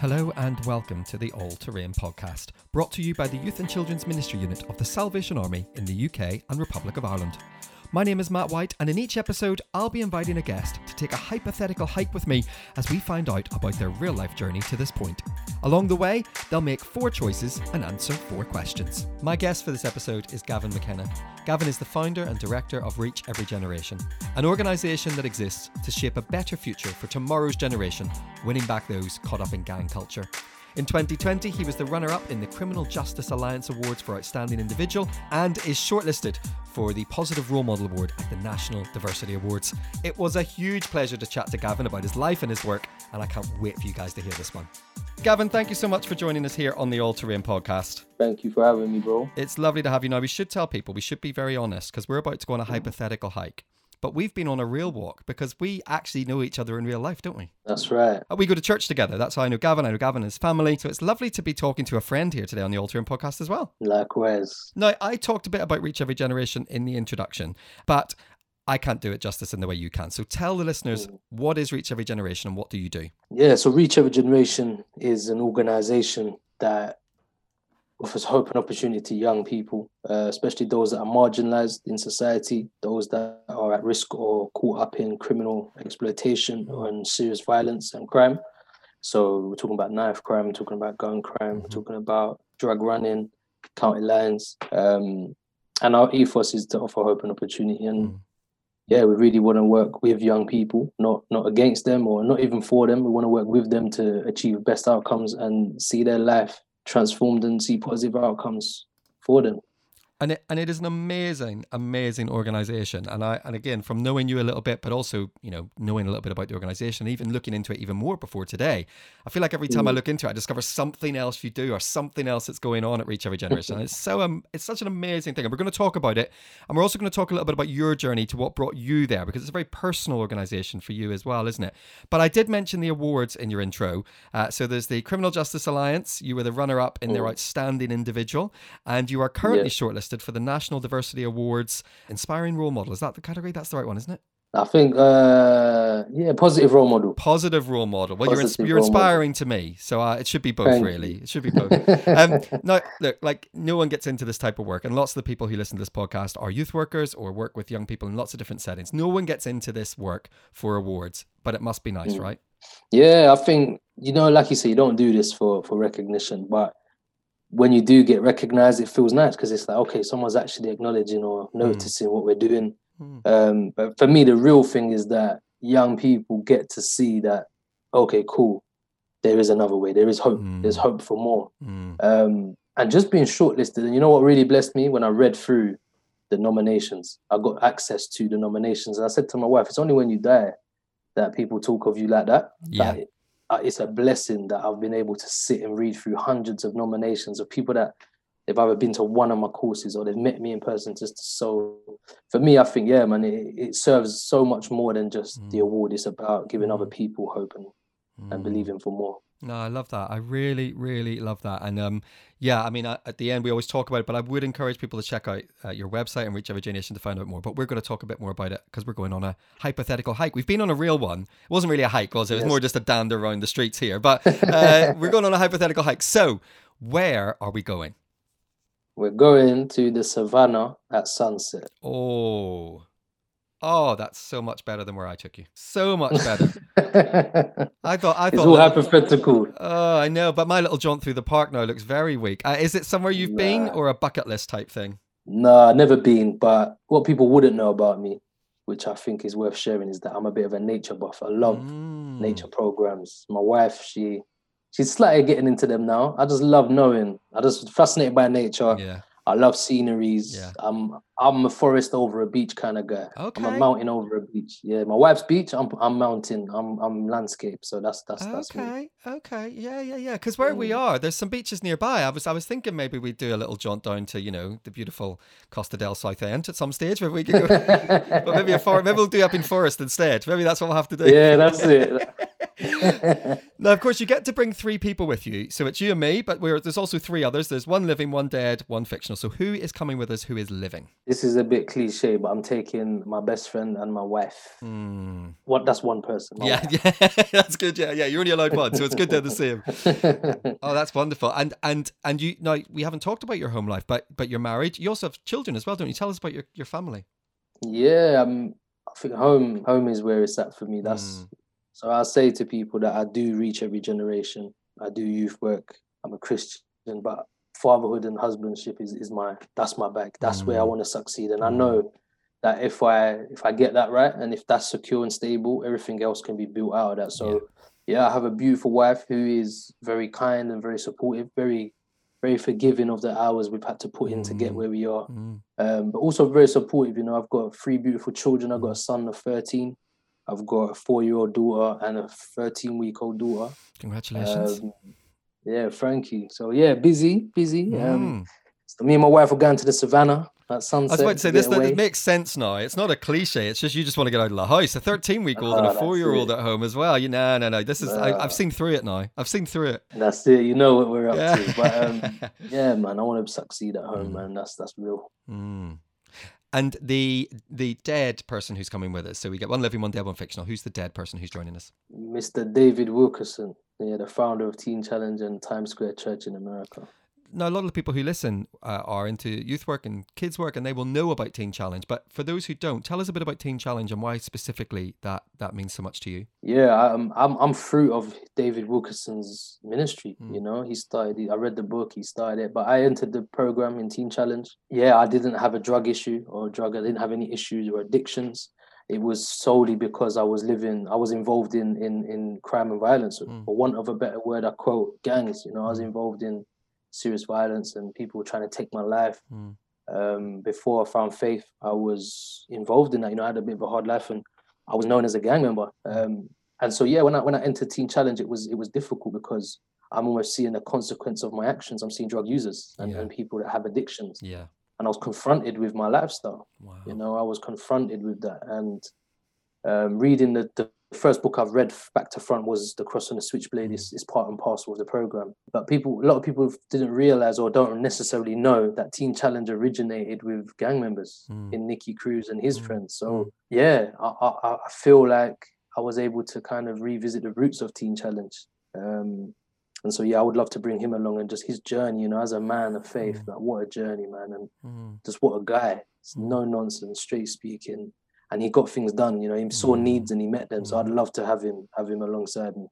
Hello and welcome to the All Terrain podcast, brought to you by the Youth and Children's Ministry Unit of the Salvation Army in the UK and Republic of Ireland. My name is Matt White, and in each episode, I'll be inviting a guest take a hypothetical hike with me as we find out about their real life journey to this point. Along the way, they'll make four choices and answer four questions. My guest for this episode is Gavin McKenna. Gavin is the founder and director of Reach Every Generation, an organisation that exists to shape a better future for tomorrow's generation, winning back those caught up in gang culture. In 2020, he was the runner up in the Criminal Justice Alliance Awards for Outstanding Individual and is shortlisted for the Positive Role Model Award at the National Diversity Awards. It was a huge pleasure to chat to Gavin about his life and his work, and I can't wait for you guys to hear this one. Gavin, thank you so much for joining us here on the All Terrain podcast. Thank you for having me, bro. It's lovely to have you. Now, we should tell people, we should be very honest because we're about to go on a hypothetical hike but we've been on a real walk because we actually know each other in real life, don't we? That's right. Uh, we go to church together. That's how I know Gavin. I know Gavin and his family. So it's lovely to be talking to a friend here today on the All Terrain podcast as well. Likewise. Now, I talked a bit about Reach Every Generation in the introduction, but I can't do it justice in the way you can. So tell the listeners mm. what is Reach Every Generation and what do you do? Yeah, so Reach Every Generation is an organization that offers hope and opportunity to young people, uh, especially those that are marginalized in society, those that are at risk or caught up in criminal exploitation or in serious violence and crime. So we're talking about knife crime, we're talking about gun crime, we're mm-hmm. talking about drug running, county lines. Um, and our ethos is to offer hope and opportunity. And mm. yeah, we really want to work with young people, not not against them or not even for them. We want to work with them to achieve best outcomes and see their life transformed and see positive outcomes for them and it and it is an amazing, amazing organization. And I and again, from knowing you a little bit, but also you know knowing a little bit about the organization, even looking into it even more before today, I feel like every time mm. I look into it, I discover something else you do or something else that's going on at Reach Every Generation. and it's so um, it's such an amazing thing. And we're going to talk about it, and we're also going to talk a little bit about your journey to what brought you there, because it's a very personal organization for you as well, isn't it? But I did mention the awards in your intro. Uh, so there's the Criminal Justice Alliance. You were the runner up in their mm. outstanding individual, and you are currently yeah. shortlisted for the National Diversity Awards Inspiring Role Model. Is that the category? That's the right one, isn't it? I think, uh, yeah, positive role model. Positive role model. Well, positive you're, you're inspiring model. to me, so uh, it should be both, Thank really. You. It should be both. um, no, look, like no one gets into this type of work, and lots of the people who listen to this podcast are youth workers or work with young people in lots of different settings. No one gets into this work for awards, but it must be nice, mm. right? Yeah, I think you know, like you say, you don't do this for for recognition, but when you do get recognized, it feels nice because it's like, okay, someone's actually acknowledging or hmm. noticing mm. what we're doing. Mm. Um, but for me, the real thing is that young people get to see that, okay, cool, there is another way, there is hope, mm. there's hope for more. Hmm. Um, and just being shortlisted, and you know what really blessed me when I read through the nominations, I got access to the nominations, and I said to my wife, it's only when you die that people talk of you like that. Yeah uh, it's a blessing that I've been able to sit and read through hundreds of nominations of people that they've either been to one of my courses or they've met me in person. Just so for me, I think yeah, man, it, it serves so much more than just mm. the award. It's about giving other mm. people hope and mm. and believing for more. No, I love that. I really, really love that. And um, yeah, I mean, at the end we always talk about it, but I would encourage people to check out uh, your website and Reach Every Generation to find out more. But we're going to talk a bit more about it because we're going on a hypothetical hike. We've been on a real one. It wasn't really a hike, was it? It was yes. more just a dander around the streets here. But uh, we're going on a hypothetical hike. So, where are we going? We're going to the savannah at sunset. Oh, Oh, that's so much better than where I took you. So much better. I thought. I thought. It's all hypothetical. Oh, I know, but my little jaunt through the park now looks very weak. Uh, is it somewhere you've nah. been, or a bucket list type thing? Nah, never been. But what people wouldn't know about me, which I think is worth sharing, is that I'm a bit of a nature buff. I love mm. nature programs. My wife, she she's slightly getting into them now. I just love knowing. I just fascinated by nature. Yeah. I love sceneries. Yeah. I'm I'm a forest over a beach kind of guy. Okay. I'm a mountain over a beach. Yeah, my wife's beach. I'm I'm mountain. I'm I'm landscape. So that's that's that's okay. Me. Okay. Yeah, yeah, yeah. Because where mm. we are, there's some beaches nearby. I was I was thinking maybe we'd do a little jaunt down to you know the beautiful Costa del Southend at some stage. Maybe we could go, but maybe a forest. Maybe we'll do up in forest instead. Maybe that's what we'll have to do. Yeah, that's it. now, of course, you get to bring three people with you. So it's you and me, but there's also three others. There's one living, one dead, one fictional. So who is coming with us? Who is living? This is a bit cliche, but I'm taking my best friend and my wife. Mm. What? That's one person. Yeah, wife. yeah, that's good. Yeah, yeah. You're only allowed one, so it's good to see him. oh, that's wonderful. And and and you now we haven't talked about your home life, but but you're married. You also have children as well, don't you? Tell us about your, your family. Yeah, um, I think home home is where it's at for me. That's mm. so I say to people that I do reach every generation. I do youth work. I'm a Christian, but fatherhood and husbandship is, is my that's my bag. That's mm. where I mm. want to succeed. And mm. I know that if I if I get that right and if that's secure and stable, everything else can be built out of that. So yeah, yeah I have a beautiful wife who is very kind and very supportive, very very forgiving of the hours we've had to put in mm. to get mm. where we are. Mm. Um, but also very supportive. You know, I've got three beautiful children. I've got a son of 13. I've got a four-year-old daughter and a 13-week-old daughter. Congratulations. Um, yeah, Frankie. So yeah, busy, busy. Um, so me and my wife are going to the savannah at sunset. I was about to say this. That, makes sense now. It's not a cliche. It's just you just want to get out of the house. A thirteen-week-old and a ah, four-year-old at home as well. You know, no, no. This is. Uh, I, have seen through it now. I've seen through it. That's it. You know what we're up yeah. to. But um, yeah, man, I want to succeed at home, mm. man. That's that's real. Mm. And the the dead person who's coming with us. So we get one living, one dead, one fictional. Who's the dead person who's joining us? Mr. David Wilkerson, yeah, the founder of Teen Challenge and Times Square Church in America now a lot of the people who listen uh, are into youth work and kids work and they will know about teen challenge but for those who don't tell us a bit about teen challenge and why specifically that that means so much to you yeah i'm i'm, I'm fruit of david wilkerson's ministry mm. you know he started i read the book he started it but i entered the program in teen challenge yeah i didn't have a drug issue or drug i didn't have any issues or addictions it was solely because I was living, I was involved in in in crime and violence, mm. for want of a better word, I quote gangs. You know, I was hmm. involved in serious violence and people trying to take my life. Mm. Um, before I found faith, I was involved in that. You know, I had a bit of a hard life, and I was known as a gang member. Um, and so, yeah, when I when I entered Teen Challenge, it was it was difficult because I'm almost seeing the consequence of my actions. I'm seeing drug users and, yeah. and people that have addictions. Yeah. And I was confronted with my lifestyle. Wow. You know, I was confronted with that, and um, reading the, the the first book I've read back to front was The Cross and the Switchblade. It's, it's part and parcel of the program. But people, a lot of people didn't realize or don't necessarily know that Teen Challenge originated with gang members mm. in Nicky Cruz and his mm. friends. So hmm. yeah, I, I, I, feel like I was able to kind of revisit the roots of Teen Challenge. Um, and so yeah, I would love to bring him along and just his journey, you know, as a man of faith. Mm. Like what a journey, man, and hmm. just what a guy. It's hmm. no nonsense, straight speaking and he got things done. You know, he saw mm. needs and he met them. So I'd mm. love to have him have him alongside me.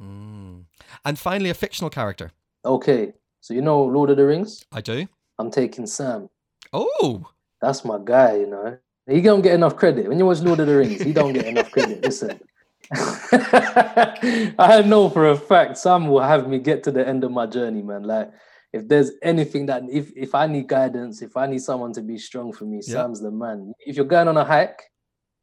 Mm. And finally, a fictional character. Okay, so you know Lord of the Rings. I do. I'm taking Sam. Oh, that's my guy. You know, he don't get enough credit when you watch Lord of the Rings. He don't get enough credit. Listen. I know for a fact Sam will have me get to the end of my journey, man. Like if there's anything that if if I need guidance, if I need someone to be strong for me, Sam's the man. If you're going on a hike,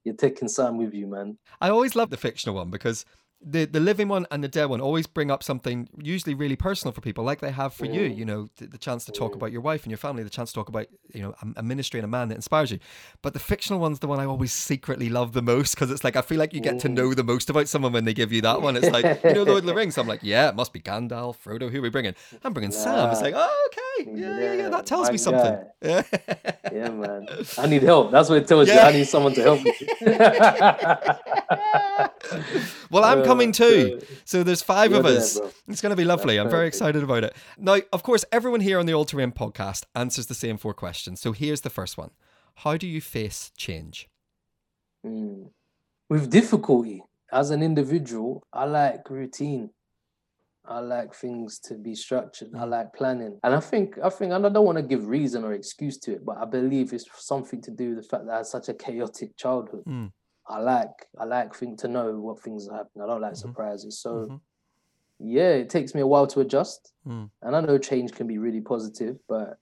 you're taking Sam with you, man. I always love the fictional one because the the living one and the dead one always bring up something usually really personal for people, like they have for mm. you. You know, the, the chance to talk mm. about your wife and your family, the chance to talk about you know a, a, ministry and a man that inspires you. But the fictional one's the one I always secretly love the most because it's like I feel like you get mm. to know the most about someone when they give you that one. It's like you know the Lord of the Rings. I'm like, yeah, it must be Gandalf, Frodo. Who are we bringing? I'm bringing nah. Sam. It's like, oh, okay, yeah, yeah, yeah that tells me something. Yeah. yeah, man. I need help. That's what it tells yeah. you. I need someone to help me. well, I'm coming too. So there's 5 You're of us. There, it's going to be lovely. I'm very excited about it. Now, of course, everyone here on the All Terrain podcast answers the same four questions. So here's the first one How do you face change? Mm. With difficulty. As an individual, I like routine. I like things to be structured. I mm. like planning. And I think I think and I don't want to give reason or excuse to it, but I believe it's something to do with the fact that I had such a chaotic childhood. Mm. I like I like thing to know what things are happening. I don't like mm-hmm. surprises. So mm-hmm. yeah, it takes me a while to adjust. Mm. And I know change can be really positive, but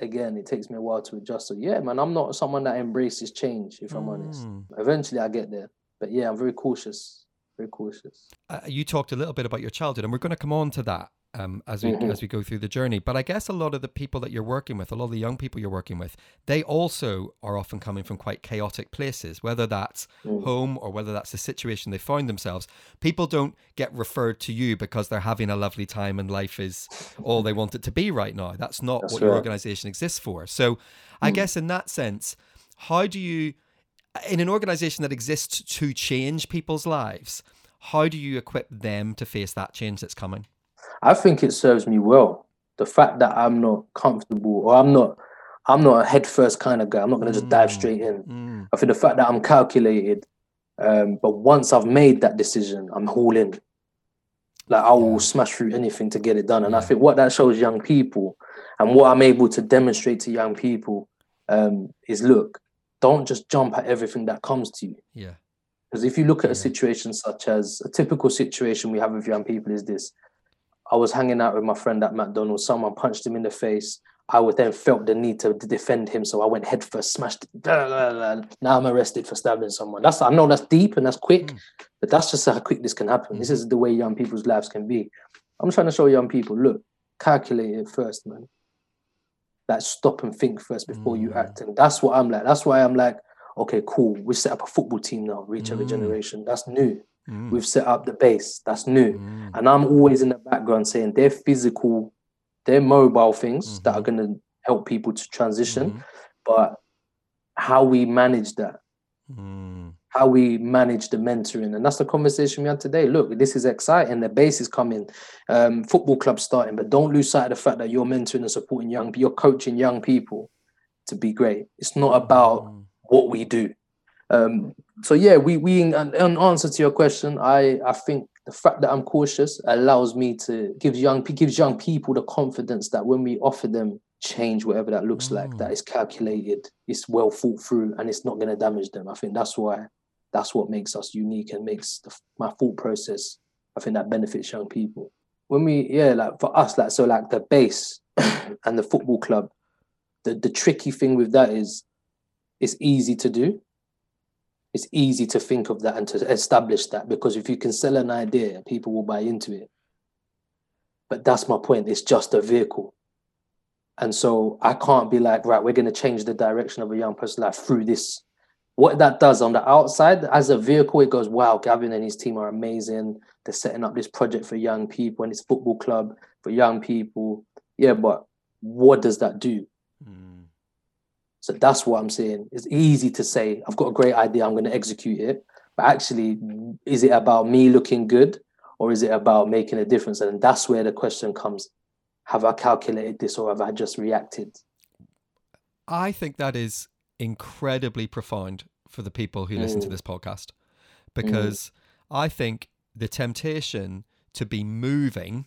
again, it takes me a while to adjust. So yeah, man, I'm not someone that embraces change, if I'm mm. honest. Eventually I get there. But yeah, I'm very cautious. Very cautious. Uh, you talked a little bit about your childhood, and we're going to come on to that um, as we mm-hmm. as we go through the journey. But I guess a lot of the people that you're working with, a lot of the young people you're working with, they also are often coming from quite chaotic places, whether that's mm. home or whether that's the situation they find themselves. People don't get referred to you because they're having a lovely time and life is all they want it to be right now. That's not that's what right. your organization exists for. So mm. I guess in that sense, how do you in an organization that exists to change people's lives, How do you equip them to face that change that's coming? I think it serves me well. The fact that I'm not comfortable or I'm not I'm not a head first kind of guy. I'm not gonna just dive Mm, straight in. Mm, I think the fact that I'm calculated, um, but once I've made that decision, I'm all in. Like I will Yeah. smash through anything to get it done. And I think what that shows young people and what I'm able to demonstrate to young people um, is look, don't just jump at everything that comes to you. yeah. Because if you look at a situation such as a typical situation we have with young people is this. I was hanging out with my friend at McDonald's, someone punched him in the face. I would then felt the need to defend him. So I went headfirst, smashed it. blah, blah, blah. Now I'm arrested for stabbing someone. That's I know that's deep and that's quick, Mm. but that's just how quick this can happen. This Mhm. is the way young people's lives can be. I'm trying to show young people, look, calculate it first, man. Like stop and think first before you Mm. act. And that's what I'm like. That's why I'm like, okay, cool. We set up a football team now, reach every Mm. generation. That's new. Mm, We've set up the base. That's new. mm, And I'm always in the background saying they're physical, they're mobile things that are Mhm. going to help people to transition. mhm, But how we manage that, mm, how we manage the mentoring, and that's the conversation we had today. Look, this is exciting. The base is coming, um, football club starting, but don't lose sight of the fact that you're mentoring and supporting young, you're coaching young people to be great. It's not about mm. what we do. Um, so yeah, we we in, in answer to your question, I I think the fact that I'm cautious allows me to give young gives young people the confidence that when we offer them change, whatever that looks like, Mm. that it's calculated, it's well thought through, and it's not going to damage them. I think that's why that's what makes us unique and makes the, my thought process. I think that benefits young people. When we yeah, like for us, like so, like the base and the football club, the the tricky thing with that is it's easy to do. It's easy to think of that and to establish that because if you can sell an idea, people will buy into it. But that's my point. It's just a vehicle. And so I can't be like, right, we're going to change the direction of a young person's life through this. What that does on the outside, as a vehicle, it goes, wow, Gavin and his team are amazing. They're setting up this project for young people and this football club for young people. Yeah, but what does that do? Mm. So that's what I'm saying. It's easy to say, I've got a great idea, I'm going to execute it. But actually, is it about me looking good or is it about making a difference? And that's where the question comes Have I calculated this or have I just reacted? I think that is incredibly profound for the people who listen to Mm. this podcast because I think the temptation to be moving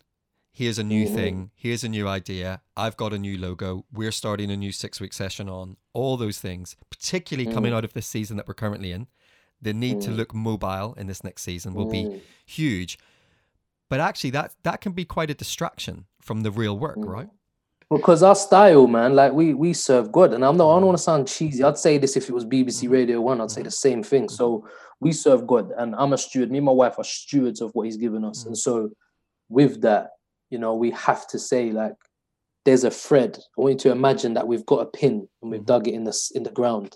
here's a new Mhm. thing, here's a new idea, I've got a new logo, we're starting a new six week session on, all those things, particularly coming Mm. out of this season that we're currently in. The need to Mm. look mobile in this next season will be Mm, huge. But actually that that can be quite a distraction from the real work, Mm. right? Because our style, man, like we we serve God, and I'm not. I don't want to sound cheesy. I'd say this if it was BBC Mhm. Radio One. I'd say the same thing. So we serve God, and I'm a steward. Me and my wife are stewards of what He's given us, and so with that, you know, we have to say like, there's a thread. I want you to imagine that we've got a pin and we've Mhm. dug it in the in the ground,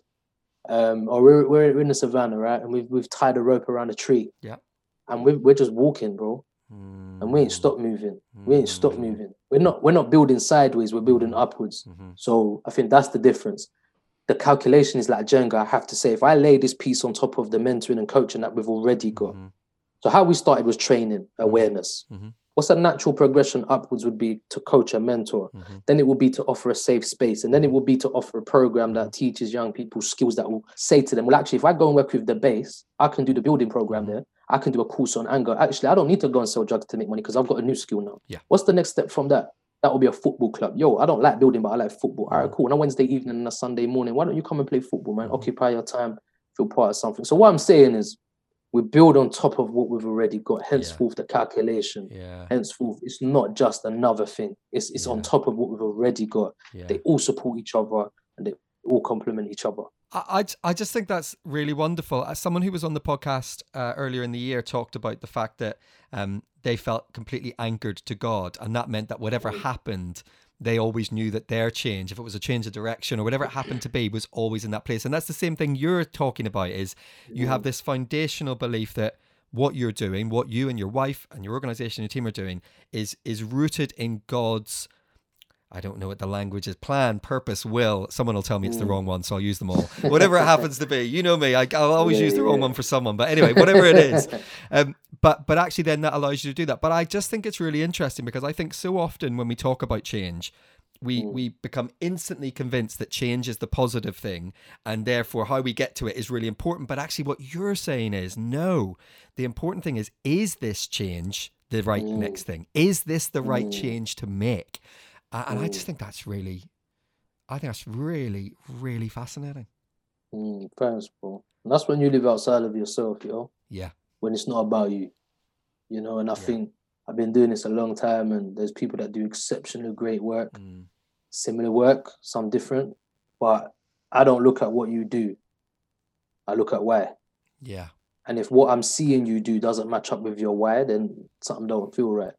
um, or we're we're in the savannah, right, and we've we've tied a rope around a tree. Yeah. And we're we're just walking, bro, and we ain't stopped moving. We ain't stopped Mm. moving. We're not we're not building sideways, we're building upwards. Mhm. So I think that's the difference. The calculation is like Jenga. I have to say, if I lay this piece on top of the mentoring and coaching that we've already got. Mhm. So how we started was training, awareness. Mhm. What's a natural progression upwards would be to coach a mentor. Mhm. Then it would be to offer a safe space. And then it would be to offer a program that teaches young people skills that will say to them, well, actually, if I go and work with the base, I can do the building program Mhm. there. I can do a course on anger. Actually, I don't need to go and sell drugs to make money because I've got a new skill now. Yeah. What's the next step from that? That will be a football club. Yo, I don't like building, but I like football. All right, Mhm. cool. On a Wednesday evening and a Sunday morning, why don't you come and play football, man? Mhm. Occupy your time, feel part of something. So what I'm saying is we build on top of what we've already got. Henceforth, the calculation. Yeah. Henceforth, it's not just another thing. It's it's on top of what we've already got. Yeah. They all support each other and they all complement each other. I I just think that's really wonderful. As someone who was on the podcast uh, earlier in the year talked about the fact that um, they felt completely anchored to God, and that meant that whatever happened, they always knew that their change, if it was a change of direction or whatever it happened to be, was always in that place. And that's the same thing you're talking about. Is you have mm-hmm. this foundational belief that what you're doing, what you and your wife and your organization, your team are doing, is is rooted in God's I don't know what the language is. Plan, purpose, will. Someone will tell me it's the Mm. wrong one, so I'll use them all. Whatever it happens to be, you know me. I, I'll always Yeah, use the wrong yeah. one for someone. But anyway, whatever it is. Um, but but actually, then that allows you to do that. But I just think it's really interesting because I think so often when we talk about change, we Mm. we become instantly convinced that change is the positive thing, and therefore how we get to it is really important. But actually, what you're saying is no. The important thing is is this change the right Mm. next thing? Is this the right Mm. change to make? Uh, and I just Mm. think that's really, I think that's really really fascinating. Mm, thanks, bro. And that's when you live outside of yourself, yo. Yeah. When it's not about you, you know. And I Yeah. think I've been doing this a long time, and there's people that do exceptionally great work, Mm. similar work, some different. But I don't look at what you do. I look at why. Yeah. And if what I'm seeing you do doesn't match up with your why, then something don't feel right.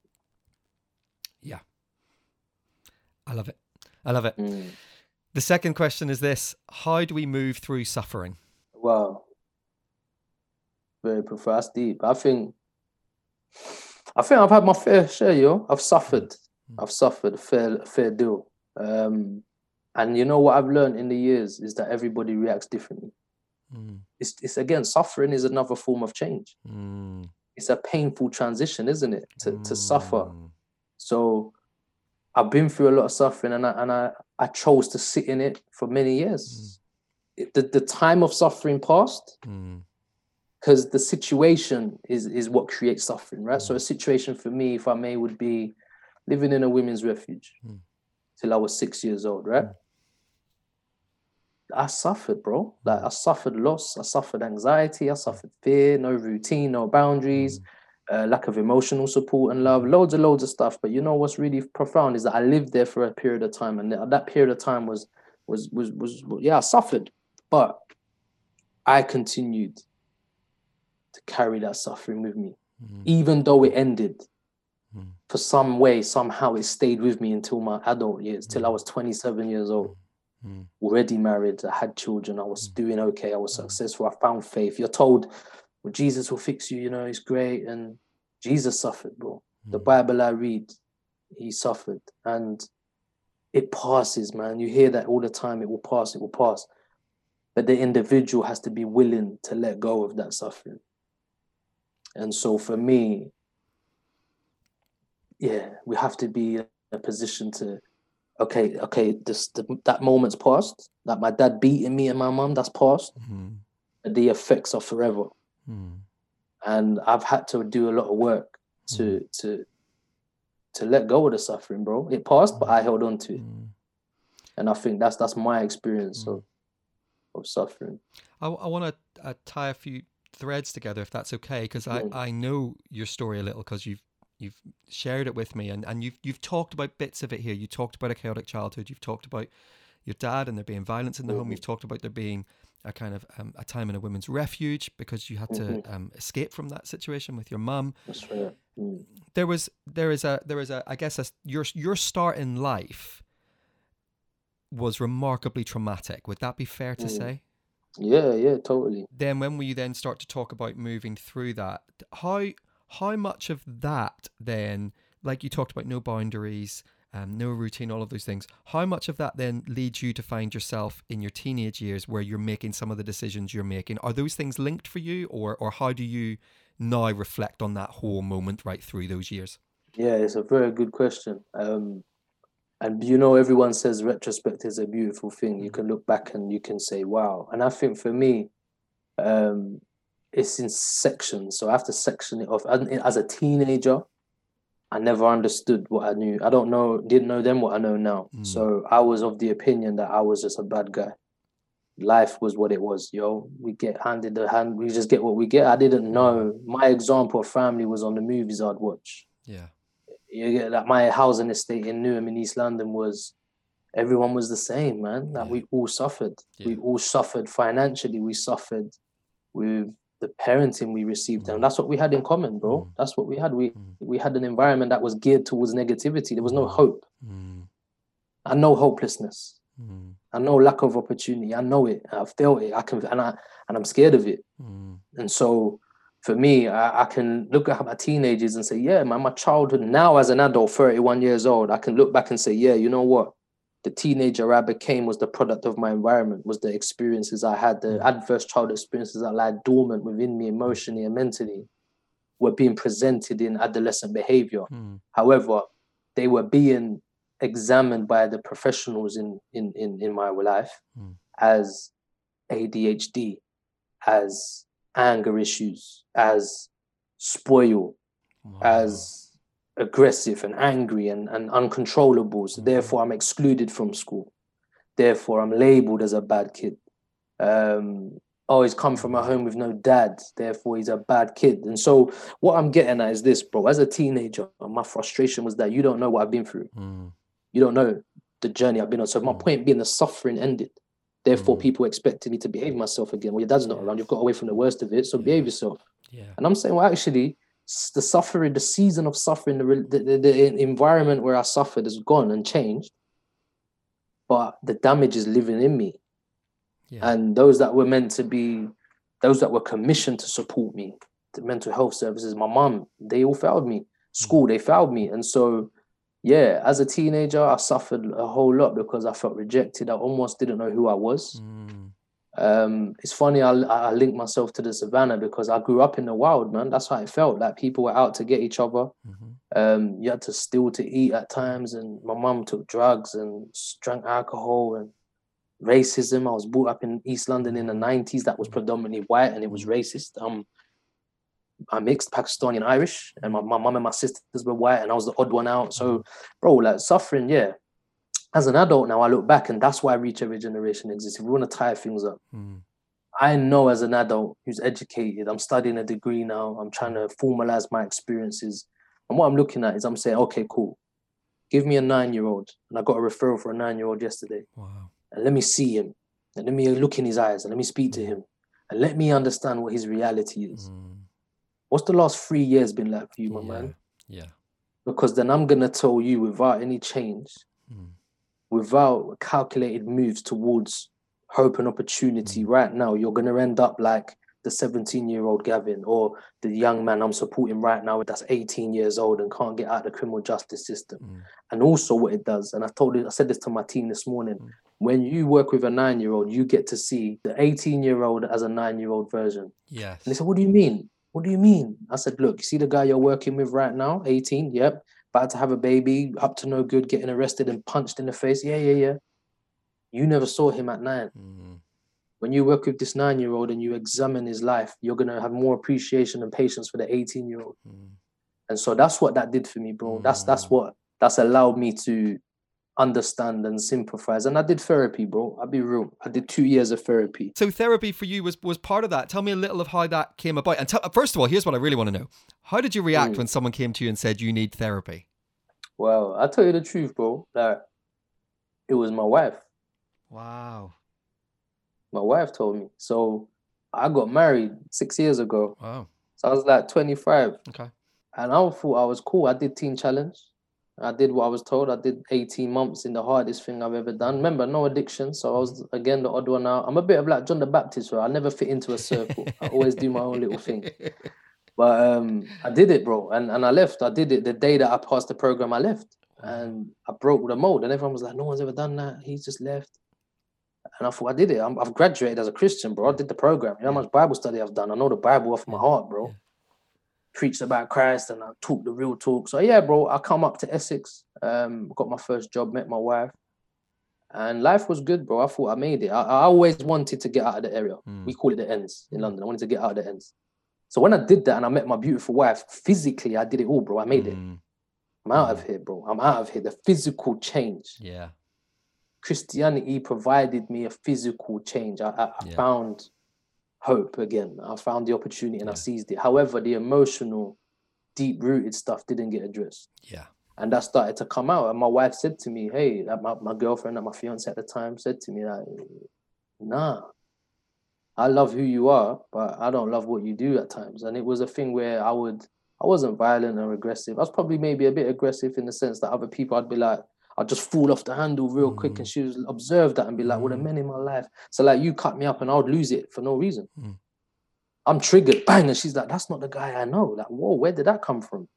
I love it. I love it. Mm. The second question is this How do we move through suffering? Wow. Very profound. That's deep. I think I think I've had my fair share, yo. I've suffered. Mm. I've suffered a fair fair deal. Um and you know what I've learned in the years is that everybody reacts differently. Mm. It's it's again suffering is another form of change. Mm. It's a painful transition, isn't it? To to suffer. Mm. So I've been through a lot of suffering and I and I, I chose to sit in it for many years. Mm. It, the, the time of suffering passed Mm. because the situation is is what creates suffering, right? So mm. a situation for me, if I may, would be living in a women's refuge Mm. till I was six years old, right? Mm. I suffered, bro. Like I suffered loss, I suffered anxiety, I suffered fear, no routine, no boundaries, uh, lack of emotional support and love, loads and loads of stuff. But you know what's really profound is that I lived there for a period of time, and that period of time was was was was yeah, I suffered, but I continued to carry that suffering with me, Mm. even though it ended. Mm. For some way, somehow it stayed with me until my adult years, till I was 27 years old Mm. already married, I had children, I was Mm. doing okay, I was Mm. successful, I found faith. You're told, well, Jesus will fix you, you know, he's great. And Jesus suffered, bro. The Mm. Bible I read, he suffered. And it passes, man. You hear that all the time, it will pass, it will pass. But the individual has to be willing to let go of that suffering. And so for me, yeah, we have to be in a position to okay, okay, this the, that moment's passed. Like my dad beating me and my mom, that's passed. Mm. But the effects are forever, Mm. and I've had to do a lot of work to to to let go of the suffering, bro. It passed, but I held on to it, Mm. and I think that's that's my experience Mm. of of suffering. I, I want to uh, tie a few threads together, if that's okay, because I, Mm. I know your story a little because you've you've shared it with me, and, and you've you've talked about bits of it here. You talked about a chaotic childhood. You've talked about your dad and there being violence in the home. Mhm. You've talked about there being a kind of um, a time in a women's refuge because you had to Mhm. um, escape from that situation with your mum. That's right. Mm. There was there is a there is a I guess a, your your start in life was remarkably traumatic. Would that be fair to Mm. say? Yeah, yeah, totally. then when we then start to talk about moving through that how how much of that then like you talked about no boundaries um, no routine all of those things how much of that then leads you to find yourself in your teenage years where you're making some of the decisions you're making are those things linked for you or or how do you now reflect on that whole moment right through those years Yeah, it's a very good question. Um, and you know, everyone says retrospect is a beautiful thing. You can look back and you can say, wow. And I think for me, um, it's in sections. So I have to section it off. As a teenager, I never understood what I knew. I don't know, didn't know then what I know now. Mm. So I was of the opinion that I was just a bad guy. Life was what it was, yo. We get handed the hand, we just get what we get. I didn't know. My example of family was on the movies I'd watch yeah you get like my housing estate in Newham in East London was everyone was the same, man. Like Yeah. we all suffered. We all suffered financially. We suffered with the parenting we received, Mm. and that's what we had in common, bro. Mm. That's what we had. We Mm. we had an environment that was geared towards negativity. There was no Mm. hope mm, and no hopelessness mm, and no lack of opportunity. I know it. I've felt it. I can, and I and I'm scared of it. mm, And so for me, I, I, can look at my teenagers and say, yeah, man, my childhood now as an adult, 31 years old, I can look back and say, yeah, you know what? The teenager I became was the product of my environment, was the experiences I had, the mm. adverse child experiences that lie dormant within me emotionally and mentally were being presented in adolescent behavior. Mm. However, they were being examined by the professionals in in in, in my life mm. as ADHD, as anger issues, as spoil, wow. as aggressive and angry and, and uncontrollable. So mm. therefore I'm excluded from school. Therefore I'm labeled as a bad kid. Um, oh, he's come from a home with no dad, therefore he's a bad kid. And so what I'm getting at is this, bro. As a teenager, my frustration was that you don't know what I've been through. Mm. You don't know the journey I've been on. So my mm. point being the suffering ended. Therefore, mm. people expected me to behave myself again. Well, your dad's not around. You've got away from the worst of it. So yeah. behave yourself. Yeah. And I'm saying, well, actually, the suffering, the season of suffering, the, the, the environment where I suffered is gone and changed. But the damage is living in me. Yeah. And those that were meant to be, those that were commissioned to support me, the mental health services, my mom, they all failed me. Mm. School, they failed me. And so, yeah, as a teenager, I suffered a whole lot because I felt rejected. I almost didn't know who I was. Mm. Um, it's funny, I, I link myself to the savannah because I grew up in the wild, man. That's how it felt. Like people were out to get each other. Mm-hmm. Um, you had to steal to eat at times, and my mum took drugs and drank alcohol and racism. I was brought up in East London in the 90s that was predominantly white and it was racist. Um, I mixed Pakistani and Irish, and my, my mum and my sisters were white, and I was the odd one out. So, bro, like suffering, yeah. As an adult now, I look back, and that's why Reach Every Generation exists. If we want to tie things up, mm. I know as an adult who's educated, I'm studying a degree now, I'm trying to formalize my experiences. And what I'm looking at is I'm saying, okay, cool. Give me a nine year old. And I got a referral for a nine year old yesterday. Wow and let me see him and let me look in his eyes and let me speak to him and let me understand what his reality is. Mm. What's the last three years been like for you, my yeah. man? Yeah. Because then I'm gonna tell you without any change, mm. Without calculated moves towards hope and opportunity mm. right now, you're gonna end up like the 17 year old Gavin or the young man I'm supporting right now that's 18 years old and can't get out of the criminal justice system. Mm. And also what it does, and I told you, I said this to my team this morning. Mm. When you work with a nine year old, you get to see the 18 year old as a nine year old version. Yes. And they said, What do you mean? What do you mean? I said, Look, you see the guy you're working with right now, 18, yep, about to have a baby, up to no good, getting arrested and punched in the face. Yeah, yeah, yeah. You never saw him at nine. Mm when you work with this nine year old and you examine his life, you're going to have more appreciation and patience for the 18 year old. Mm. And so that's what that did for me, bro. That's that's what that's allowed me to understand and sympathize. And I did therapy, bro. I'll be real. I did two years of therapy. So therapy for you was was part of that. Tell me a little of how that came about. And t- first of all, here's what I really want to know: How did you react mm. when someone came to you and said you need therapy? Well, I tell you the truth, bro. That it was my wife. Wow. My wife told me. So I got married six years ago. Wow. So I was like 25. Okay. And I thought I was cool. I did Teen Challenge. I did what I was told. I did 18 months in the hardest thing I've ever done. Remember, no addiction. So I was, again, the odd one out. I'm a bit of like John the Baptist, where I never fit into a circle. I always do my own little thing. But um, I did it, bro. And, and I left. I did it the day that I passed the program, I left. And I broke with the mold. And everyone was like, no one's ever done that. He's just left. And I thought I did it. i have graduated as a Christian, bro. I did the program. You know how much Bible study I've done? I know the Bible off my heart, bro. Preached about Christ and I talk the real talk. So yeah, bro, I come up to Essex, um, got my first job, met my wife, and life was good, bro. I thought I made it. I, I always wanted to get out of the area. Mm. We call it the ends in London. I wanted to get out of the ends. So when I did that and I met my beautiful wife, physically I did it all, bro. I made mm. it. Hmm. I'm out of here, bro. I'm out of here. The physical change. Yeah. Christianity provided me a physical change. I, I, I yeah. found hope again. I found the opportunity and yeah. I seized it. However, the emotional, deep rooted stuff didn't get addressed. Yeah. And that started to come out. And my wife said to me, Hey, my, my girlfriend and my fiance at the time said to me, like, nah, I love who you are, but I don't love what you do at times. And it was a thing where I would, I wasn't violent or aggressive. I was probably maybe a bit aggressive in the sense that other people, I'd be like, I'd just fall off the handle real mm. quick. And mm. she was observe that and be like, mm. what a men in my life. So like you cut me up and I would lose it for no reason. Mm. I'm triggered, bang, and she's like, "That's not the guy I know." Like, whoa, where did that come from?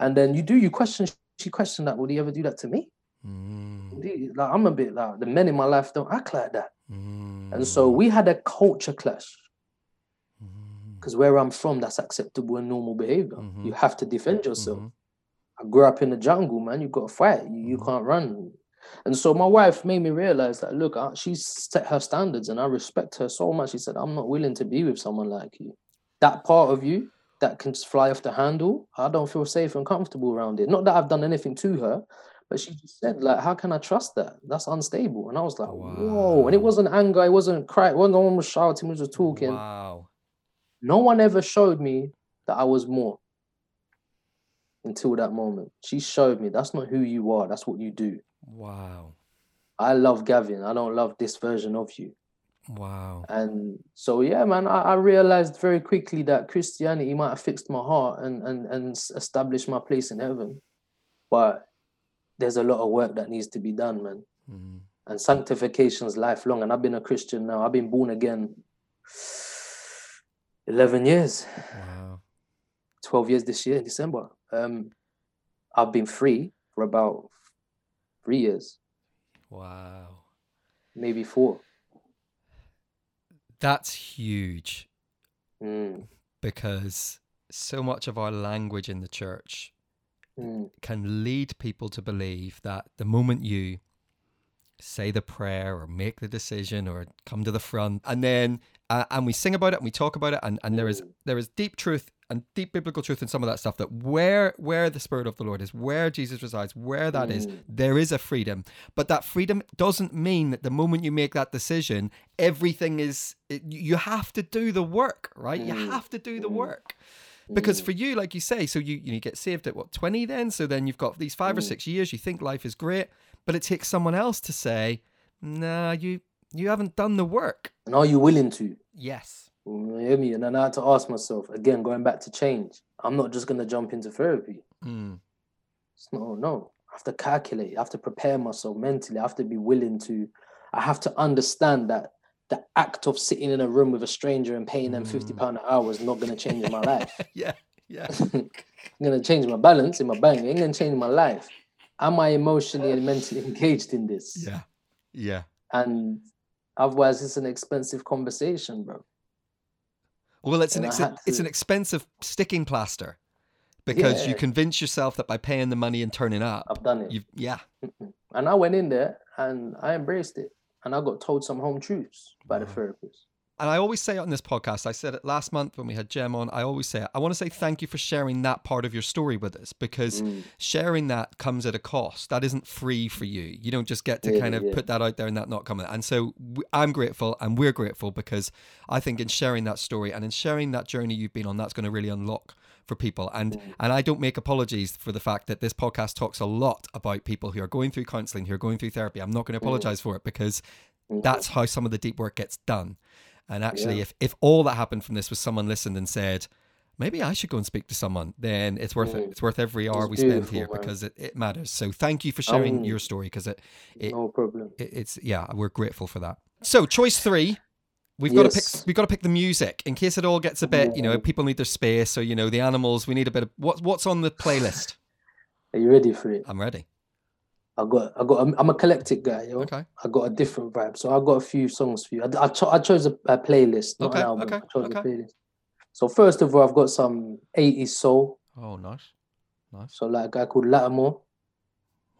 And then you do you question. She questioned that. Would he ever do that to me? Mm, Like, I'm a bit like the men in my life don't act like that. mm, And so we had a culture clash mm, because where I'm from, that's acceptable and normal behavior. Mhm. You have to defend yourself. mhm. I grew up in the jungle, man. You got to fight. You, you Mhm. can't run. And so my wife made me realize that look, I, she set her standards, and I respect her so much. She said, "I'm not willing to be with someone like you. That part of you that can just fly off the handle, I don't feel safe and comfortable around it. Not that I've done anything to her." But she just said, like, how can I trust that? That's unstable. And I was like, whoa. And it wasn't anger, it wasn't crying. it wasn't no one was shouting, we was just talking. Wow. No one ever showed me that I was more until that moment. She showed me that's not who you are, that's what you do. Wow. I love Gavin. I don't love this version of you. Wow. And so yeah, man, I, I realized very quickly that Christianity might have fixed my heart and and and established my place in heaven. But there's a lot of work that needs to be done, man. Mm, And sanctification's lifelong. And I've been a Christian now. I've been born again 11 years. wow. 12 years this year in December. Um, I've been free for about three years, Wow. maybe four. That's huge Mm, because so much of our language in the church mm, can lead people to believe that the moment you say the prayer or make the decision or come to the front and then uh, and we sing about it and we talk about it and, and there is Mm. there is deep truth and deep biblical truth in some of that stuff that where where the spirit of the lord is where jesus resides where that is, Mm. there is a freedom but that freedom doesn't mean that the moment you make that decision everything is it, you have to do the work right you Mm. have to do the Mm. work because mm, for you like you say so you you get saved at what 20 then so then you've got these five or Mm. six years you think life is great but it takes someone else to say nah you you haven't done the work and are you willing to? yes You hear me? And then I had to ask myself again, going back to change. I'm not just gonna jump into therapy. mm. No, no. I have to calculate. I have to prepare myself mentally. I have to be willing to. I have to understand that the act of sitting in a room with a stranger and paying them fifty pound an hour is not gonna change my life. yeah yeah I'm gonna change my balance in my bank. It ain't gonna change my life. Am I emotionally and mentally engaged in this? yeah yeah And otherwise, it's an expensive conversation, bro. Well it's an And I ex- had it's an expensive sticking plaster because you convince yourself that by paying the money and turning up I've done it. yeah And I went in there and I embraced it. And I got told some home truths by the therapist. And I always say it on this podcast. I said it last month when we had Jem on. I always say it. I want to say thank you for sharing that part of your story with us because Mm. sharing that comes at a cost. That isn't free for you. You don't just get to Yeah, kind of yeah. put that out there and that not come. And so I'm grateful and we're grateful because I think in sharing that story and in sharing that journey you've been on, that's going to really unlock for people. And Mm. and I don't make apologies for the fact that this podcast talks a lot about people who are going through counseling, who are going through therapy. I'm not going to Mm. apologize for it because Mhm. that's how some of the deep work gets done. And actually, Yeah. if if all that happened from this was someone listened and said, maybe I should go and speak to someone, then it's worth it. Mm. It's worth every hour It's we spend here man. because it, it matters. So thank you for sharing Um, your story because it, it, no problem. it it's yeah, we're grateful for that. So choice three. We've got to pick. We've got to pick the music in case it all gets a bit. You know, people need their space, or you know, the animals. We need a bit of what. What's on the playlist? Are you ready for it? I'm ready. I got, I got, I'm a collective guy, yo. Okay. I got a different vibe, so I got a few songs for you. I, I, cho- I chose a, a playlist, not Okay, an album. okay, I chose okay. a playlist. So first of all, I've got some 80s soul. Oh, nice, nice. So like a guy called Latimore,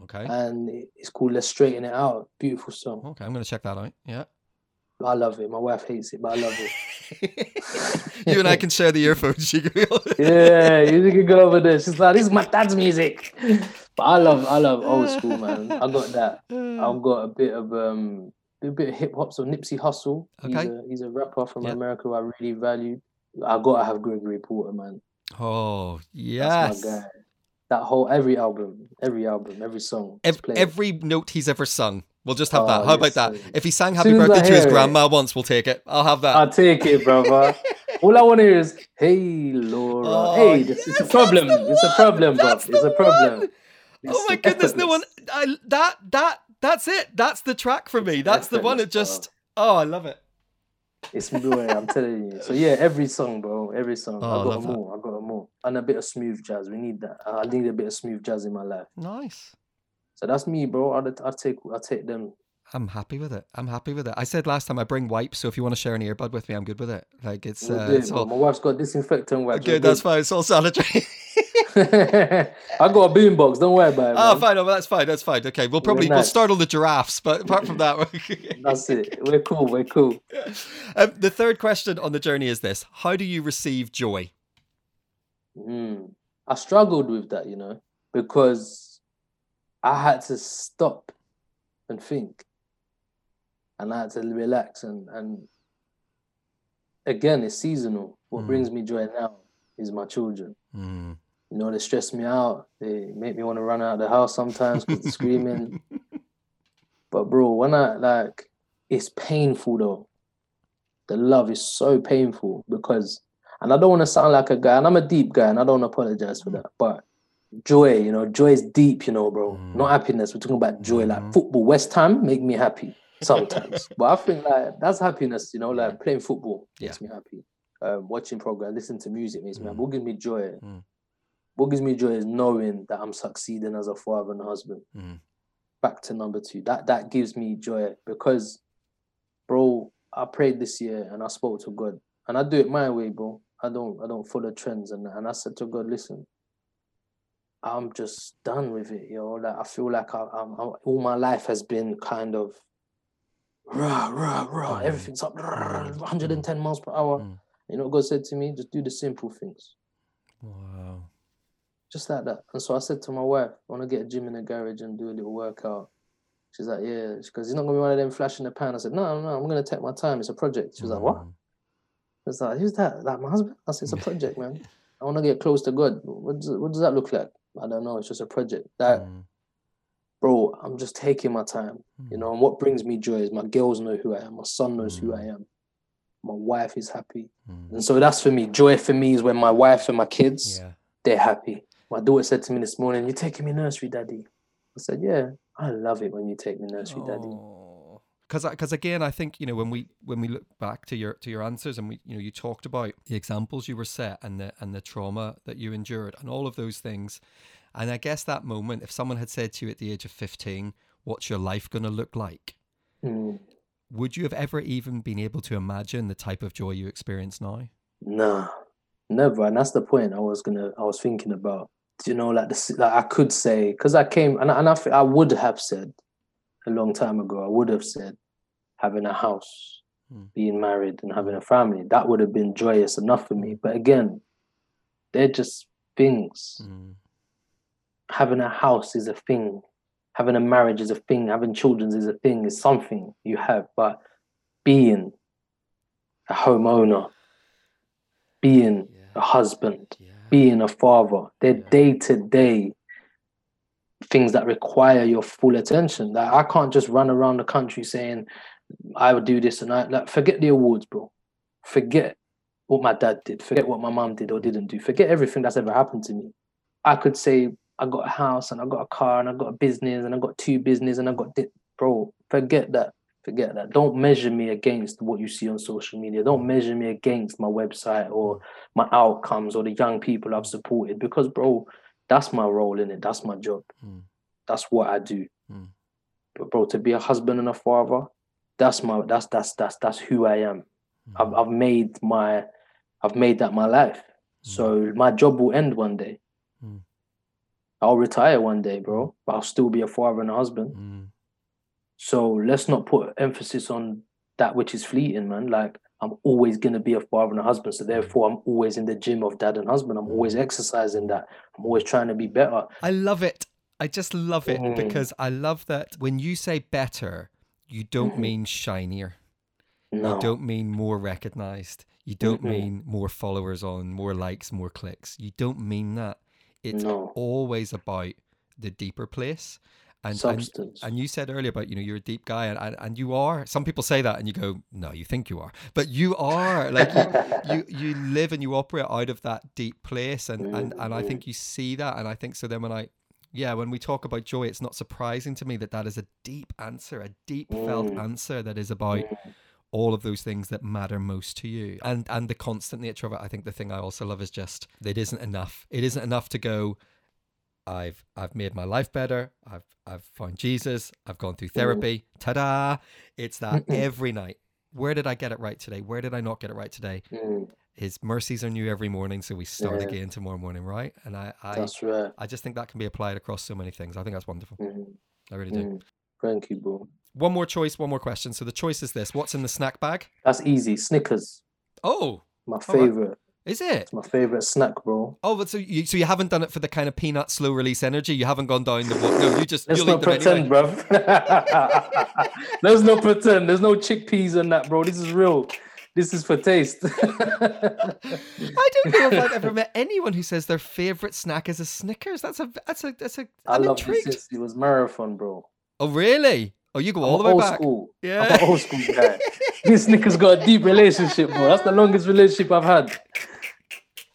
Okay. and it's called "Let's Straighten It Out." Beautiful song. Okay, I'm gonna check that out. Yeah. I love it. My wife hates it, but I love it. you and I can share the earphones. You can- yeah, you can go over there. She's like, "This is my dad's music." But I love, I love old school, man. I got that. I've got a bit of um, a bit of hip hop. So Nipsey Hussle, he's Okay. a he's a rapper from Yeah. America who I really value. I gotta have Gregory Porter, man. Oh That's yes. That whole every album, every album, every song. is Ev- played. every note he's ever sung. We'll just have that. Oh, How about that? If he sang Happy soon as I Birthday to his it- grandma once, we'll take it. I'll have that. I'll take it, brother. All I want to hear is, "Hey, Laura." Oh, hey, this is a problem. It's a problem, bro. It's a problem. one. It's oh my goodness, no one. I, that that that's it. That's the track for me. That's the one. It just. Oh, I love it. It's joy. I'm telling you. So yeah, every song, bro. Every song. Oh, I I got love that. more. I got more. And a bit of smooth jazz. We need that. I need a bit of smooth jazz in my life. Nice. So that's me, bro. I'll, I'll take I'll take them. I'm happy with it. I'm happy with it. I said last time I bring wipes, so if you want to share an earbud with me, I'm good with it. Like it's, uh, do it's all My wife's got disinfectant wipes. good. That's fine. It's all sanitary. I got a boombox. Don't worry about it. oh, man. fine. Oh, that's fine. That's fine. Okay, we'll probably we'll nice. startle the giraffes, but apart from that, That's it. We're cool. We're cool. um, the third question on the journey is this: How do you receive joy? Mm. I struggled with that, you know, because I had to stop and think, and I had to relax and and again, it's seasonal. What Mm. brings me joy now is my children. Mm. You know, they stress me out. They make me want to run out of the house sometimes they're screaming. But bro, when I like, it's painful though. The love is so painful because, and I don't want to sound like a guy, and I'm a deep guy, and I don't apologize for that. But joy, you know, joy is deep, you know, bro. Mm. Not happiness. We're talking about joy. Like football, West Ham make me happy sometimes. but I think like that's happiness, you know, like playing football makes me happy. Um, watching program, listening to music makes me happy. Mm. What gives me joy? Mm. What gives me joy is knowing that I'm succeeding as a father and a husband. Mm. Back to number two. That that gives me joy because, bro, I prayed this year and I spoke to God, and I do it my way, bro. I don't I don't follow trends, and and I said to God, listen, I'm just done with it, you know. Like I feel like I, I'm, I, all my life has been kind of rah rah rah. Mm. Everything's up rah, Mm. 110 miles per hour. Mm. You know God said to me? Just do the simple things Wow. Just like that. And so I said to my wife, I want to get a gym in the garage and do a little workout. She's like, yeah, because it's not gonna be one of them flash in the pan. I said, no, no, I'm gonna take my time. It's a project. She was like, what? I Mm. was like, who's that? Like my husband? I said, it's a project, man. I want to get close to God. What does, what does that look like? I don't know. It's just a project. That, Mm. bro, I'm just taking my time. You know, and what brings me joy is my girls know who I am. My son knows who I am. My wife is happy. Mm. And so that's for me. Joy for me is when my wife and my kids, Yeah. they're happy. My daughter said to me this morning, You're taking me nursery, daddy. I said, Yeah, I love it when you take me nursery, daddy. Because because again, I think you know when we when we look back to your to your answers and we you know you talked about the examples you were set and the and the trauma that you endured and all of those things, and I guess that moment, if someone had said to you at the age of fifteen, "What's your life going to look like?" Mm, Would you have ever even been able to imagine the type of joy you experience now? nah, never. And that's the point I was gonna, I was thinking about. You know, like this, like I could say, because I came and, I- and I, I would have said a long time ago, I would have said having a house, Hmm. being married, and having a family. That would have been joyous enough for me. But again, they're just things. Mm. having a house is a thing having a marriage is a thing having children is a thing is something you have but being a homeowner being a husband Yeah. Being a father they're day-to-day things that require your full attention. That i can't just run around the country saying i would do this and i like forget the awards bro. Forget what my dad did. Forget what my mom did or didn't do. Forget everything that's ever happened to me. I could say I got a house and I got a car and I got a business and I got two business and I got thi- bro. Forget that. Forget that. Don't measure me against what you see on social media. Don't measure me against my website or my outcomes or the young people I've supported because, bro, that's my role in it. That's my job. Mm. That's what I do. Mm. But bro, to be a husband and a father, that's my that's that's that's that's who I am. I've Mm. I've made my I've made that my life. So my job will end one day. Mm. I'll retire one day, bro, but I'll still be a father and a husband. Mm. So let's not put emphasis on that which is fleeting, man. Like I'm always gonna be a father and a husband. So therefore I'm always in the gym of dad and husband. I'm always exercising that. I'm always trying to be better. I love it. I just love it Mm. because I love that when you say better, you don't Mhm. mean shinier. No. You don't mean more recognized. You don't Mm-mm. mean more followers on, more likes, more clicks. You don't mean that. It's No. always about the deeper place. And, and Substance. and you said earlier about you know you're a deep guy and, and, and you are some people say that and you go no you think you are but you are like you, you you live and you operate out of that deep place and and, and I think you see that and I think so then when I yeah when we talk about joy it's not surprising to me that that is a deep answer a deep felt Mm. answer that is about Mm. all of those things that matter most to you and and the constant nature of it i think the thing i also love is just it isn't enough it isn't enough to go i've i've made my life better. I've i've found jesus. I've gone through therapy. Ta-da! It's that every night. Where did i get it right today? Where did i not get it right today? Mm, his mercies are new every morning so we start Yeah. again tomorrow morning right? And i i right. i just think that can be applied across so many things. I think that's wonderful. Mhm, i really do. Mm. Thank you, bro. one more choice one more question. So the choice is this. What's in the snack bag? That's easy. Snickers, oh! My right. Is it It's my favorite snack, bro. Oh, but so you so you haven't done it for the kind of peanut slow release energy. You haven't gone down the no. You just Let's not pretend, anyway. bruv. Let's not pretend. There's no chickpeas in that, bro. This is real. This is for taste. I don't know if I've ever met anyone who says their favorite snack is a Snickers. That's a that's a that's a. I I'm love this intrigued. since it was marathon, bro. Oh really? Oh, you go all I'm the way old back. school. I'm Yeah. an old school guy. this Snickers got a deep relationship, bro. That's the longest relationship I've had.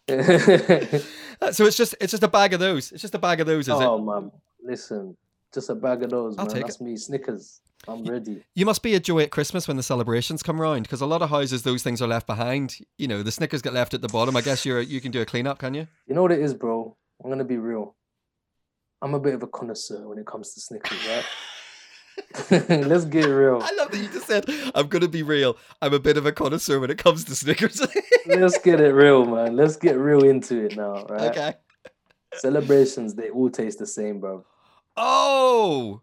Uh, so it's just it's just a bag of those. It's just a bag of those, is it? oh it? man, listen, just a bag of those, I'll man. That's me, Snickers. I'm ready. You must be a joy at Christmas when the celebrations come round because a lot of houses those things are left behind. You know, the Snickers get left at the bottom. I guess you're you can do a clean up, can you? You know what it is, bro? I'm gonna be real. I'm a bit of a connoisseur when it comes to Snickers, right? Let's get real. I love that you just said I'm gonna be real. I'm a bit of a connoisseur when it comes to Snickers. Let's get it real, man. Let's get real into it now, right? okay. Celebrations, they all taste the same, bro. Oh.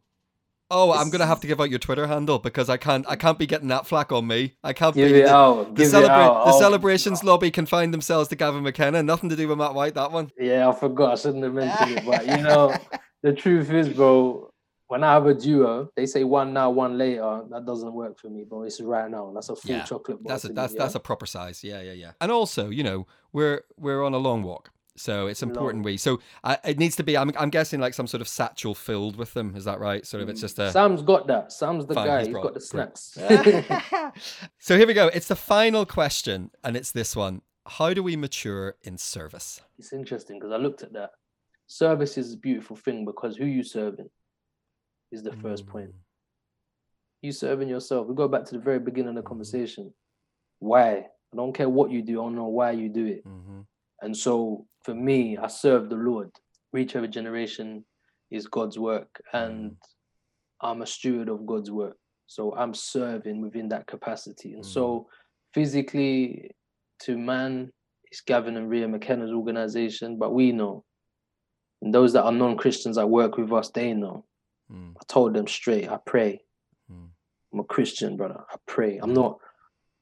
Oh, I'm gonna have to give out your Twitter handle because I can't I can't be getting that flack on me. I can't Give be it the, out. the, Give it out. the Oh, celebrations lobby confined themselves to Gavin McKenna. Nothing to do with Matt White, that one. Yeah, I forgot. I shouldn't have mentioned it. But you know, the truth is, bro, when I have a duo, they say one now, one later. That doesn't work for me, but It's right now. That's a full Yeah, chocolate bar. That's a to me, that's yeah? a proper size. Yeah, yeah, yeah. And also, you know, we're we're on a long walk. So it's important we. So I, it needs to be. I'm, I'm guessing like some sort of satchel filled with them. Is that right? Sort of. It's mm. just a. Sam's got that. Sam's the Fine, guy. he's He's got the snacks. so here we go. It's the final question, and it's this one: How do we mature in service? it's interesting because I looked at that. Service is a beautiful thing because who you serving is the first point. Mm. You serving yourself. We go back to the very beginning of the Mhm. conversation. Why? I don't care what you do. I don't know why you do it. Mm-hmm. And so for me, I serve the Lord. Reach every generation is God's work, and I'm a steward of God's work. So I'm serving within that capacity. And so physically, to man, it's Gavin and Ria McKenna's organization, but we know. And those that are non-Christians that work with us, they know. Mm. I told them straight, I pray. Mm. I'm a Christian, brother. I pray. I'm not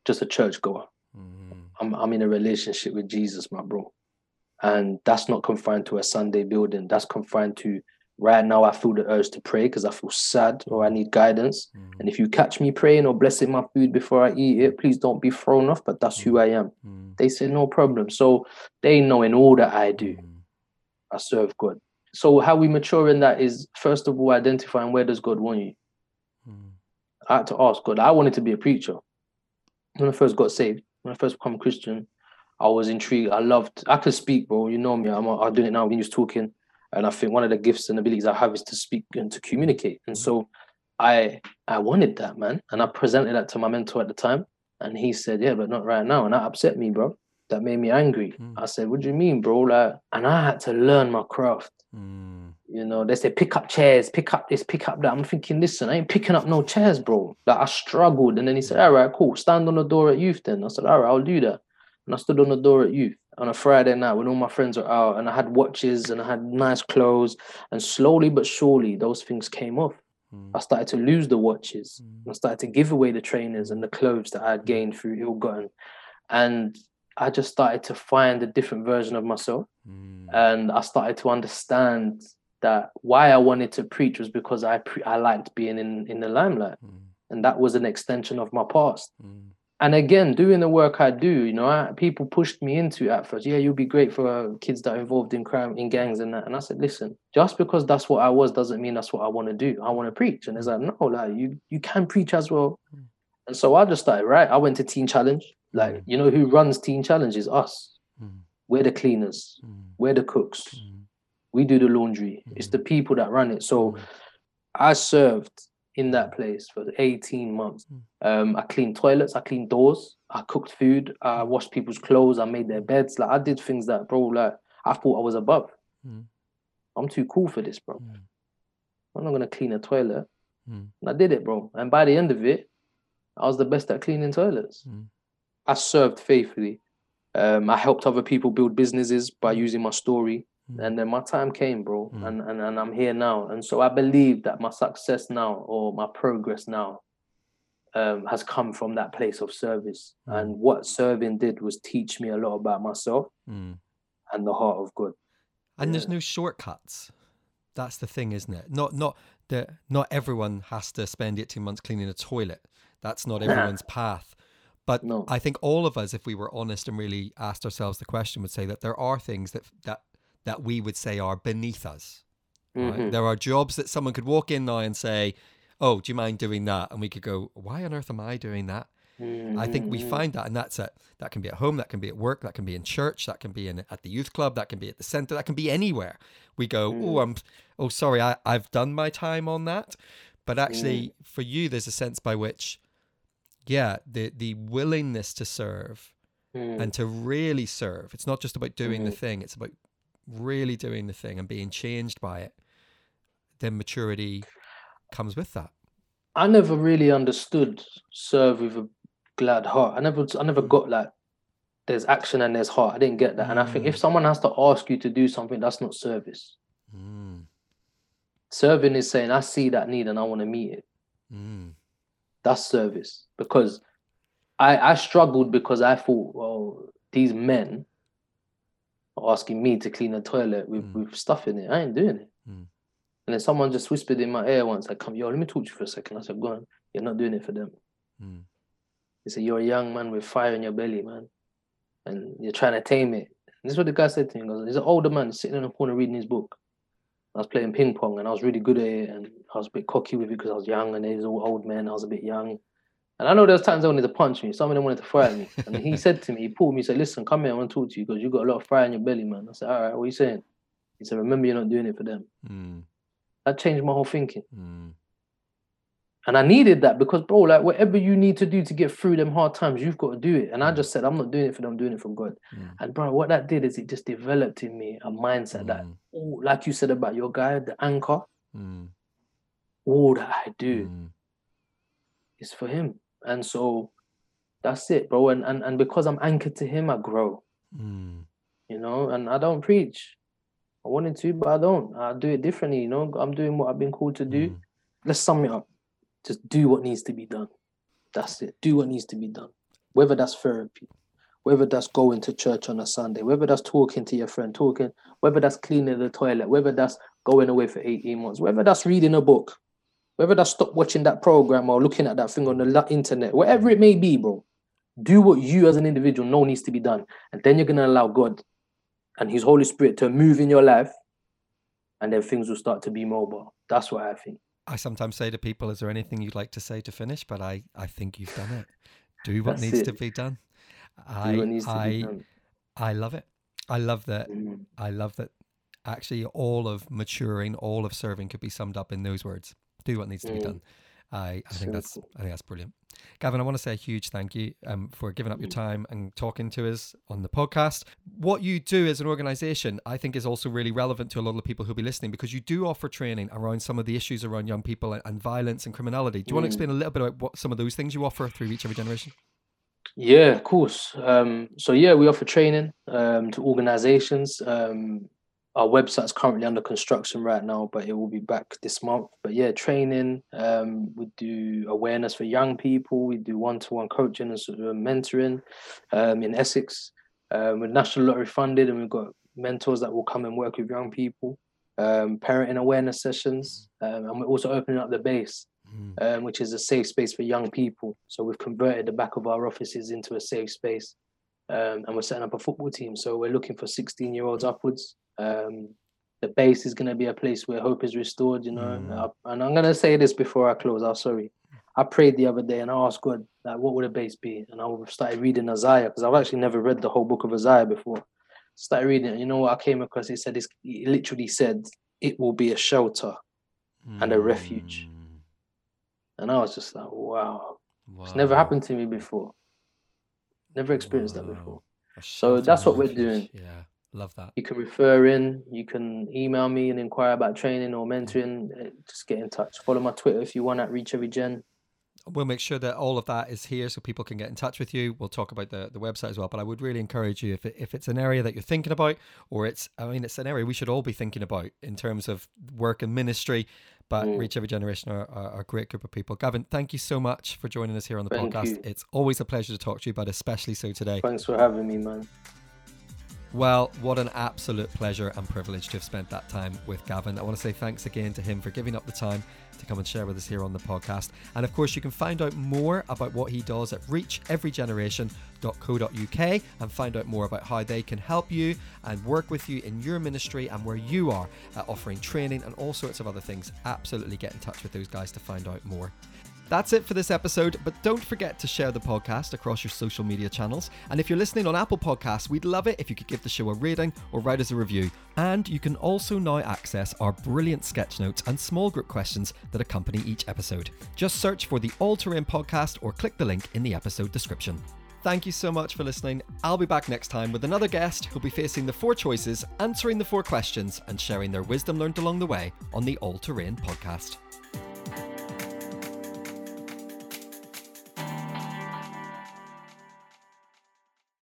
just a churchgoer. Mm. I'm I'm in a relationship with Jesus, my bro. And that's not confined to a Sunday building. That's confined to right now I feel the urge to pray because I feel sad or I need guidance. Mm. And if you catch me praying or blessing my food before I eat it, please don't be thrown off, but that's who I am. Mm. They say no problem. So they know in all that I do, Mm. I serve God. So how we mature in that is first of all identifying where does God want you? Mm. I had to ask God. I wanted to be a preacher. When I first got saved, when I first become a Christian, I was intrigued. I loved. I could speak, bro. You know me. I'm. I'm doing it now. When you're talking, and I think one of the gifts and abilities I have is to speak and to communicate. And so, I I wanted that, man. And I presented that to my mentor at the time, and he said, "Yeah, but not right now." And that upset me, bro. That made me angry. Mm. I said, "What do you mean, bro?" Like, and I had to learn my craft. Mm. You know, they say pick up chairs, pick up this, pick up that. I'm thinking, listen, I ain't picking up no chairs, bro. Like I struggled. And then he said, All right, cool. Stand on the door at youth then. I said, All right, I'll do that. And I stood on the door at youth on a Friday night when all my friends were out and I had watches and I had nice clothes. And slowly but surely those things came off. Mm. I started to lose the watches. Mm. I started to give away the trainers and the clothes that I had gained through ill gotten. And I just started to find a different version of myself Mm. and I started to understand that why I wanted to preach was because I pre- I liked being in in the limelight, Mm. and that was an extension of my past. Mm. And again, doing the work I do, you know, I, people pushed me into it at first. Yeah, you'll be great for uh, kids that are involved in crime, in gangs, and that. And I said, listen, just because that's what I was doesn't mean that's what I want to do. I want to preach. And it's like, no, like you you can preach as well. Mm. And so I just started. Right, I went to Teen Challenge. Like, Mm. you know, who runs Teen Challenge is us. Mm. We're the cleaners. Mm. We're the cooks Mm. we do the laundry. It's Mhm. the people that run it. So Mm. I served in that place for 18 months. Um, I cleaned toilets, I cleaned doors, I cooked food, I washed people's clothes, I made their beds. Like I did things that, bro, like I thought I was above. Mm. I'm too cool for this, bro. Mm. I'm not gonna clean a toilet. Mm. And I did it, bro. And by the end of it, I was the best at cleaning toilets. I served faithfully. Um, I helped other people build businesses by Mm. using my story. Mm. And then my time came, bro. Mm. And, and and I'm here now. And so I believe that my success now or my progress now um, has come from that place of service. Mm. And what serving did was teach me a lot about myself Mm. and the heart of God. And there's no shortcuts. That's the thing, isn't it? Not not the not everyone has to spend 18 months cleaning a toilet. That's not everyone's path. But No. I think all of us, if we were honest and really asked ourselves the question, would say that there are things that that that we would say are beneath us. Right? Mhm. There are jobs that someone could walk in now and say, "Oh, do you mind doing that?" And we could go, "Why on earth am I doing that?" I think we Mhm. find that, and that's it. That can be at home, that can be at work, that can be in church, that can be in at the youth club, that can be at the centre, that can be anywhere. We go, Mm. oh, I'm, oh, sorry, I, I've done my time on that. But Mm. actually, for you, there's a sense by which, yeah, the the willingness to serve Mm. and to really serve. It's not just about doing the Mhm. thing; it's about really doing the thing and being changed by it. Then maturity comes with that. I never really understood serve with a glad heart. I never I never got like there's action and there's heart. I didn't get that. And I think if Mm. someone has to ask you to do something, that's not service. Mm, Serving is saying, I see that need and I want to meet it. mm, That's service. Because I I struggled because I thought, well, these men are asking me to clean a toilet with, Mm. with stuff in it. I ain't doing it. Mm. And then someone just whispered in my ear once, like, come, yo, let me talk to you for a second. I said, go on, you're not doing it for them. mm, He said, You're a young man with fire in your belly, man. And you're trying to tame it. And this is what the guy said to me. He goes, He's an older man sitting in a corner reading his book. I was playing ping pong and I was really good at it. And I was a bit cocky with it because I was young and these all old men. I was a bit young. And I know there was times they wanted to punch me. Some of them wanted to fire me. And he said to me, he pulled me, he said, Listen, come here, I want to talk to you because you got a lot of fire in your belly, man. I said, All right, what are you saying? He said, Remember, you're not doing it for them. mm, That changed my whole thinking. mm. And I needed that because, bro, like whatever you need to do to get through them hard times, you've got to do it. And I Mm. just said, I'm not doing it for them, I'm doing it for God. Mm. And bro, what that did is it just developed in me a mindset that, Mm, oh, like you said about your guy, the anchor, mm, all that I do mm, is for him. And so that's it, bro. And, and and because I'm anchored to him, I grow, mm, you know, and I don't preach. I wanted to, but I don't. I do it differently, you know. I'm doing what I've been called to do. mm. let's sum it up. Just do what needs to be done. That's it. Do what needs to be done. Whether that's therapy, whether that's going to church on a Sunday, whether that's talking to your friend, talking, whether that's cleaning the toilet, whether that's going away for 18 months, whether that's reading a book, whether that's stop watching that program or looking at that thing on the internet, whatever it may be, bro. Do what you as an individual know needs to be done. And then you're going to allow God and His Holy Spirit to move in your life. And then things will start to be mobile. That's what I think. I sometimes say to people, "Is there anything you'd like to say to finish?" But I, I think you've done it. Do what That's needs it. to be done. Do I, what needs to be I, done. I love it. I love that. Mm. I love that. Actually, all of maturing, all of serving, could be summed up in those words: do what needs to be Mm. done. I, I think that's, I think that's brilliant. Gavin, I want to say a huge thank you um, for giving up your Mm. time and talking to us on the podcast. What you do as an organization, I think, is also really relevant to a lot of people who'll be listening because you do offer training around some of the issues around young people and, and violence and criminality. Do you want to Mm. explain a little bit about what some of those things you offer through Reach Every Generation? Yeah, of course. Um, so yeah, we offer training um, to organizations. Our website's currently under construction right now, but it will be back this month. But yeah, training. Um, we do awareness for young people. We do one-to-one coaching and sort of mentoring um, in Essex. Um, we're national lottery funded, and we've got mentors that will come and work with young people. Um, parenting awareness sessions, um, and we're also opening up the base Mm, um, which is a safe space for young people. So we've converted the back of our offices into a safe space, um, and we're setting up a football team. So we're looking for 16 year olds upwards. Um, the base is going to be a place where hope is restored, you know. Mm. And I'm going to say this before I close. I'm sorry. I prayed the other day and I asked God, like, what would a base be? And I started reading Isaiah because I've actually never read the whole book of Isaiah before. Started reading you know what I came across? It said, it's, it literally said, it will be a shelter and a refuge. mm, And I was just like, wow, wow. it's never happened to me before. Never experienced wow. that before. So that's what we're doing. Yeah, love that. You can refer in, you can email me and inquire about training or mentoring. Eh, just get in touch. Follow my Twitter if you want at Reach Every Gen. We'll make sure that all of that is here so people can get in touch with you. We'll talk about the, the website as well. But I would really encourage you if, it, if it's an area that you're thinking about, or it's, I mean, it's an area we should all be thinking about in terms of work and ministry. But mm. Reach Every Generation are, are, are, a great group of people. Gavin, thank you so much for joining us here on the thank podcast. You. It's always a pleasure to talk to you, but especially so today. Thanks for having me, man. Well, what an absolute pleasure and privilege to have spent that time with Gavin. I want to say thanks again to him for giving up the time to come and share with us here on the podcast. And of course, you can find out more about what he does at reacheverygeneration.co.uk and find out more about how they can help you and work with you in your ministry and where you are offering training and all sorts of other things. Absolutely get in touch with those guys to find out more. That's it for this episode, but don't forget to share the podcast across your social media channels. And if you're listening on Apple Podcasts, we'd love it if you could give the show a rating or write us a review. And you can also now access our brilliant sketch notes and small group questions that accompany each episode. Just search for the All Terrain podcast or click the link in the episode description. Thank you so much for listening. I'll be back next time with another guest who'll be facing the four choices, answering the four questions, and sharing their wisdom learned along the way on the All Terrain podcast.